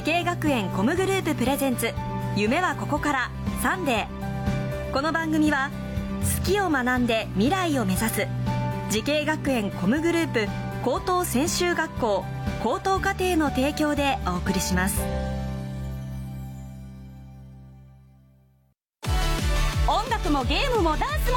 滋慶学園 COMグループプレゼンツ夢はここからサンデー。この番組は好きを学んで未来を目指す滋慶学園 COMグループ高等専修学校高等課程の提供でお送りします。音楽もゲームもダンスも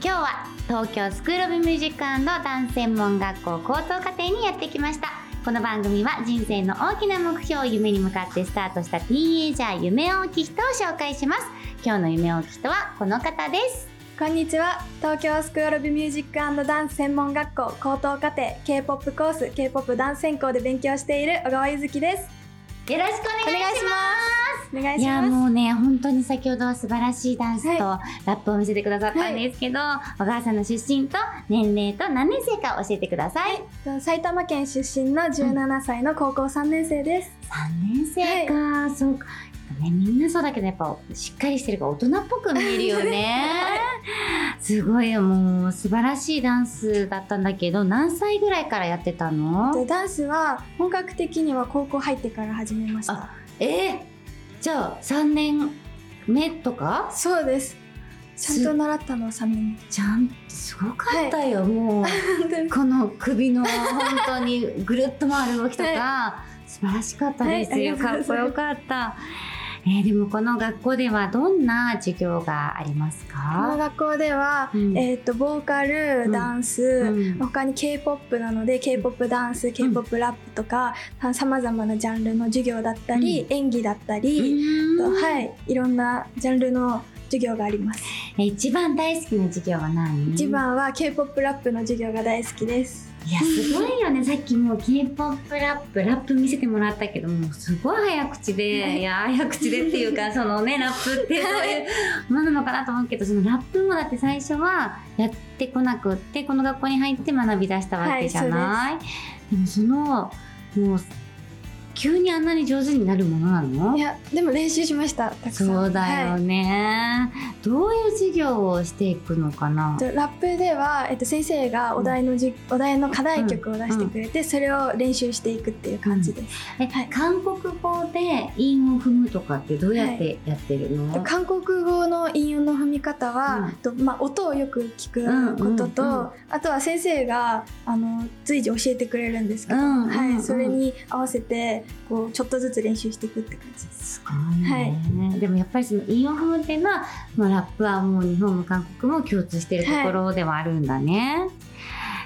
今日は東京スクール・オブ・ミュージックダンス専門学校高等課程にやってきました。この番組は人生の大きな目標を夢に向かってスタートしたティーンエイジャー夢大きい人を紹介します。今日の夢大きい人はこの方です。こんにちは。東京スクール・オブ・ミュージックダンス専門学校高等課程 K-POP コース K-POP ダンス専攻で勉強している小川ゆずきです。よろしくお願いします。お願いします。いやもうね本当に先ほどは素晴らしいダンスとラップを見せてくださったんですけど、はい、小川さんの出身と年齢と何年生か教えてください、はい、埼玉県出身の17歳の高校3年生です、うん、3年生か、はい、そうか。ね、みんなそうだけどやっぱしっかりしてるから大人っぽく見えるよね すごいもう素晴らしいダンスだったんだけど何歳ぐらいからやってたの？ダンスは本格的には高校入ってから始めました。え？ー、じゃあ3年目とか？そうです。ちゃんと習ったのは3年ちゃんすごかったよ、はい、もう。この首の本当にぐるっと回る動きとか、はい、素晴らしかったですよ、はい、かっこよかった。えー、でもこの学校ではどんな授業がありますか？この学校では、うん、えっ、ー、とボーカル、ダンス、うん、他に K-POP なので K-POP ダンス、K-POP ラップとかさまざまなジャンルの授業だったり、うん、演技だったり、とはいいろんなジャンルの授業があります。一番大好きな授業は何？一番は K-POP ラップの授業が大好きです。いやすごいよねさっきもう K-POP ラップラップ見せてもらったけどもうすごい早口でいや早口でっていうか そのねラップってそういうものなのかなと思うけどそのラップもだって最初はやってこなくってこの学校に入って学び出したわけじゃない、はい、でもそのもう急にあんなに上手になるものなの？いやでも練習しましたそうだよね、はい、どういう授業をしていくのかな？ラップでは、えっと、先生がお題のじ、うん、お題の課題曲を出してくれて、うん、それを練習していくっていう感じです、うん、え、はい、韓国語で韻を踏むとかってどうやってやってるの、はい、韓国語の韻の踏み方は、とまあ、音をよく聞くことと、あとは先生があの随時教えてくれるんですけど、はい、それに合わせてこうちょっとずつ練習していくって感じです。すごいね、はい、でもやっぱりその韻を踏むっていうのは、まあ、ラップはもう日本も韓国も共通しているところではあるんだね。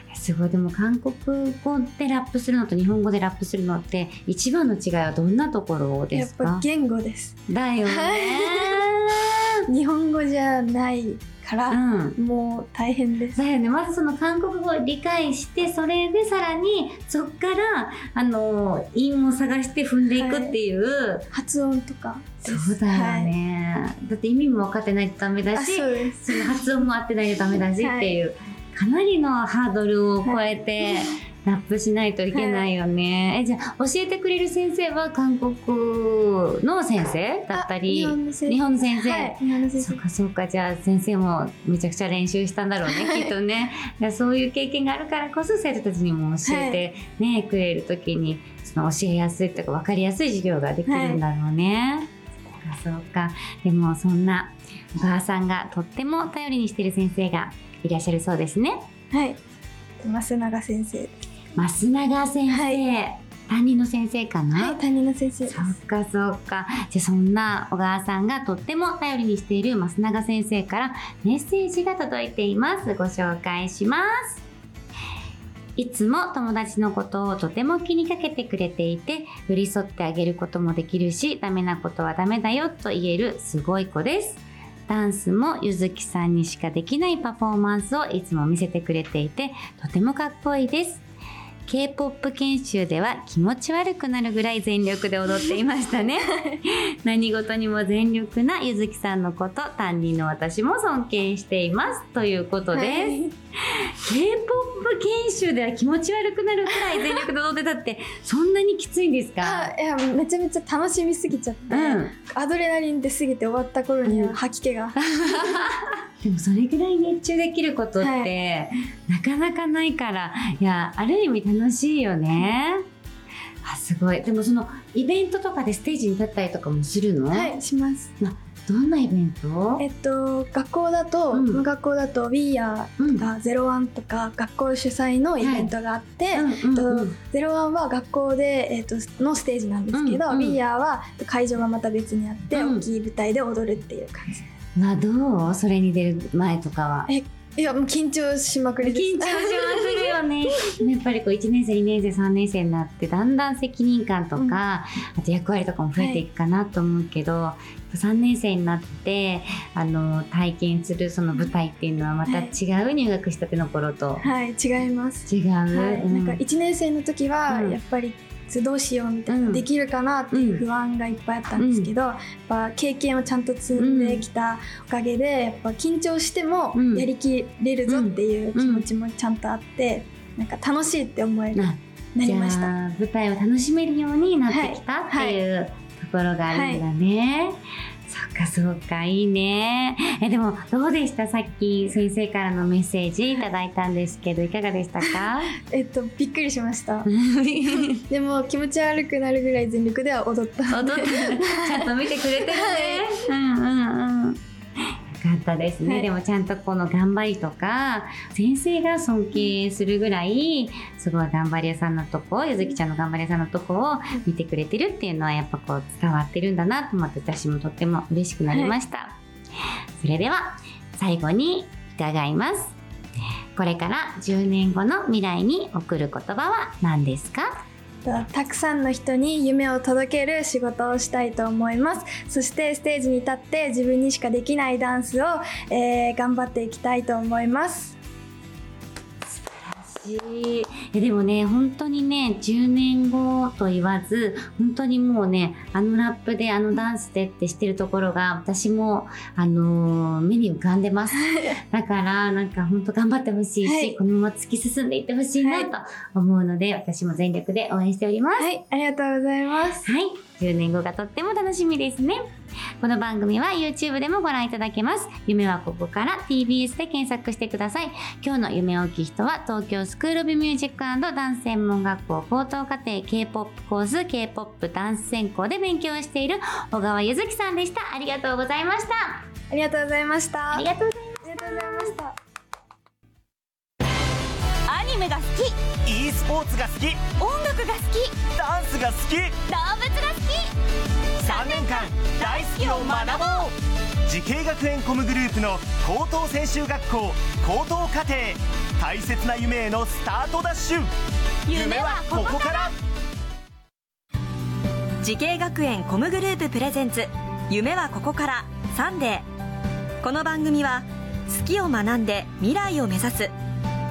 はい、すごいでも韓国語でラップするのと日本語でラップするのって一番の違いはどんなところですか？やっぱ言語です。だよね。日本語じゃないから、うん、もう大変です。だよね。まずその韓国語を理解して、それでさらにそっからあの韻を探して踏んでいくっていう、はい、発音とかそうだよね、はい、だって意味も分かってないとダメだし、その発音も合ってないとダメだしっていう、はい、かなりのハードルを超えて。ラップしないといけないよね。はい、えじゃあ教えてくれる先生は韓国の先生だったり日本の先生。そうかそうかじゃあ先生もめちゃくちゃ練習したんだろうねきっとね。そういう経験があるからこそ生徒たちにも教えてね、はい、くれる時にその教えやすいとか分かりやすい授業ができるんだろうね。はい、そうか。でもそんなお母さんがとっても頼りにしている先生がいらっしゃるそうですね。はい。増永先生増永先生、はい、担任の先生かな？はい担任の先生そっかそっか。じゃあそんな小川さんがとっても頼りにしている増永先生からメッセージが届いています。ご紹介します。いつも友達のことをとても気にかけてくれていて寄り添ってあげることもできるしダメなことはダメだよと言えるすごい子です。ダンスもゆずきさんにしかできないパフォーマンスをいつも見せてくれていてとてもかっこいいです K-POP 研修では気持ち悪くなるぐらい全力で踊っていましたね。何事にも全力なゆずきさんのこと、担任の私も尊敬しています。ということです。はい、K-POP 研修では気持ち悪くなるくらい全力で踊ってたって、そんなにきついんですか？いや、めちゃめちゃ楽しみすぎちゃって、うん、アドレナリン出すぎて終わった頃には吐き気が。でもそれぐらい熱中できることって、はい、なかなかないから。いやある意味楽しいよね。あすごい。でもそのイベントとかでステージに立ったりとかもするの？はいします。どんなイベント？えっと学校だと、うん、学校だと We Are とか、ゼロワンとか学校主催のイベントがあって、ゼロワンは学校で、えっと、のステージなんですけど、うんうん、We Are は会場がまた別にあって、うん、大きい舞台で踊るっていう感じまあどう？それに出る前とかは。えいやもう緊張しまくり緊張しまくるよね。やっぱりこう1年生2年生3年生になってだんだん責任感とか、うん、あと役割とかも増えていくかなと思うけど、はい、3年生になってあの体験するその舞台っていうのはまた違う、入学したての頃と。はい違います。違う、はい、うん、なん。か1年生の時はやっぱり、どうしようみたいな、うん、できるかなっていう不安がいっぱいあったんですけど、うん、やっぱ経験をちゃんと積んできたおかげでやっぱ緊張してもやりきれるぞっていう気持ちもちゃんとあって、なんか楽しいって思える、なりました。舞台を楽しめるようになってきたっていう、はい、ところがあるんだね。はいそっかそっかいいね。えでもどうでした？さっき先生からのメッセージいただいたんですけどい。かがでしたか？えっとびっくりしました。でも気持ち悪くなるぐらい全力では踊った踊った。ちゃんと見てくれてるね、はい、うんうんうんかったですね、はい、でもちゃんとこの頑張りとか先生が尊敬するぐらいすごい頑張り屋さんのとこゆずきちゃんの頑張り屋さんのとこを見てくれてるっていうのはやっぱこう伝わってるんだなと思って私もとっても嬉しくなりました、はい、それでは最後に伺います。これから10年後の未来に送る言葉は何ですか？たくさんの人に夢を届ける仕事をしたいと思います。そしてステージに立って自分にしかできないダンスを、えー、頑張っていきたいと思います。し。いでもね本当にね10年後と言わず本当にもうねあのラップであのダンスでってしてるところが私もあのー、目に浮かんでます。だからなんか本当頑張ってほしいし、はい、このまま突き進んでいってほしいなと思うので、はい、私も全力で応援しております。はいありがとうございます。はい10年後がとっても楽しみですねこの番組は YouTube でもご覧いただけます。夢はここから TBS で検索してください。今日の夢大きい人は東京スクールオブミュージックダンス専門学校高等課程 K-POP コース K-POP ダンス専攻で勉強している小川ゆずきさんでした。ありがとうございました。ありがとうございました。ありがとうポーツが好き。音楽が好き。ダンスが好き。動物が好き。3年間大好きを学ぼう。滋慶学園 COMグループの高等専修学校高等課程。大切な夢へのスタートダッシュ。夢はここから。滋慶学園 COMグループプレゼンツ。夢はここから。サンデー。この番組は好きを学んで未来を目指す。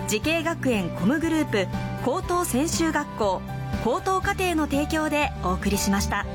滋慶学園 COMグループ高等専修学校高等課程の提供でお送りしました。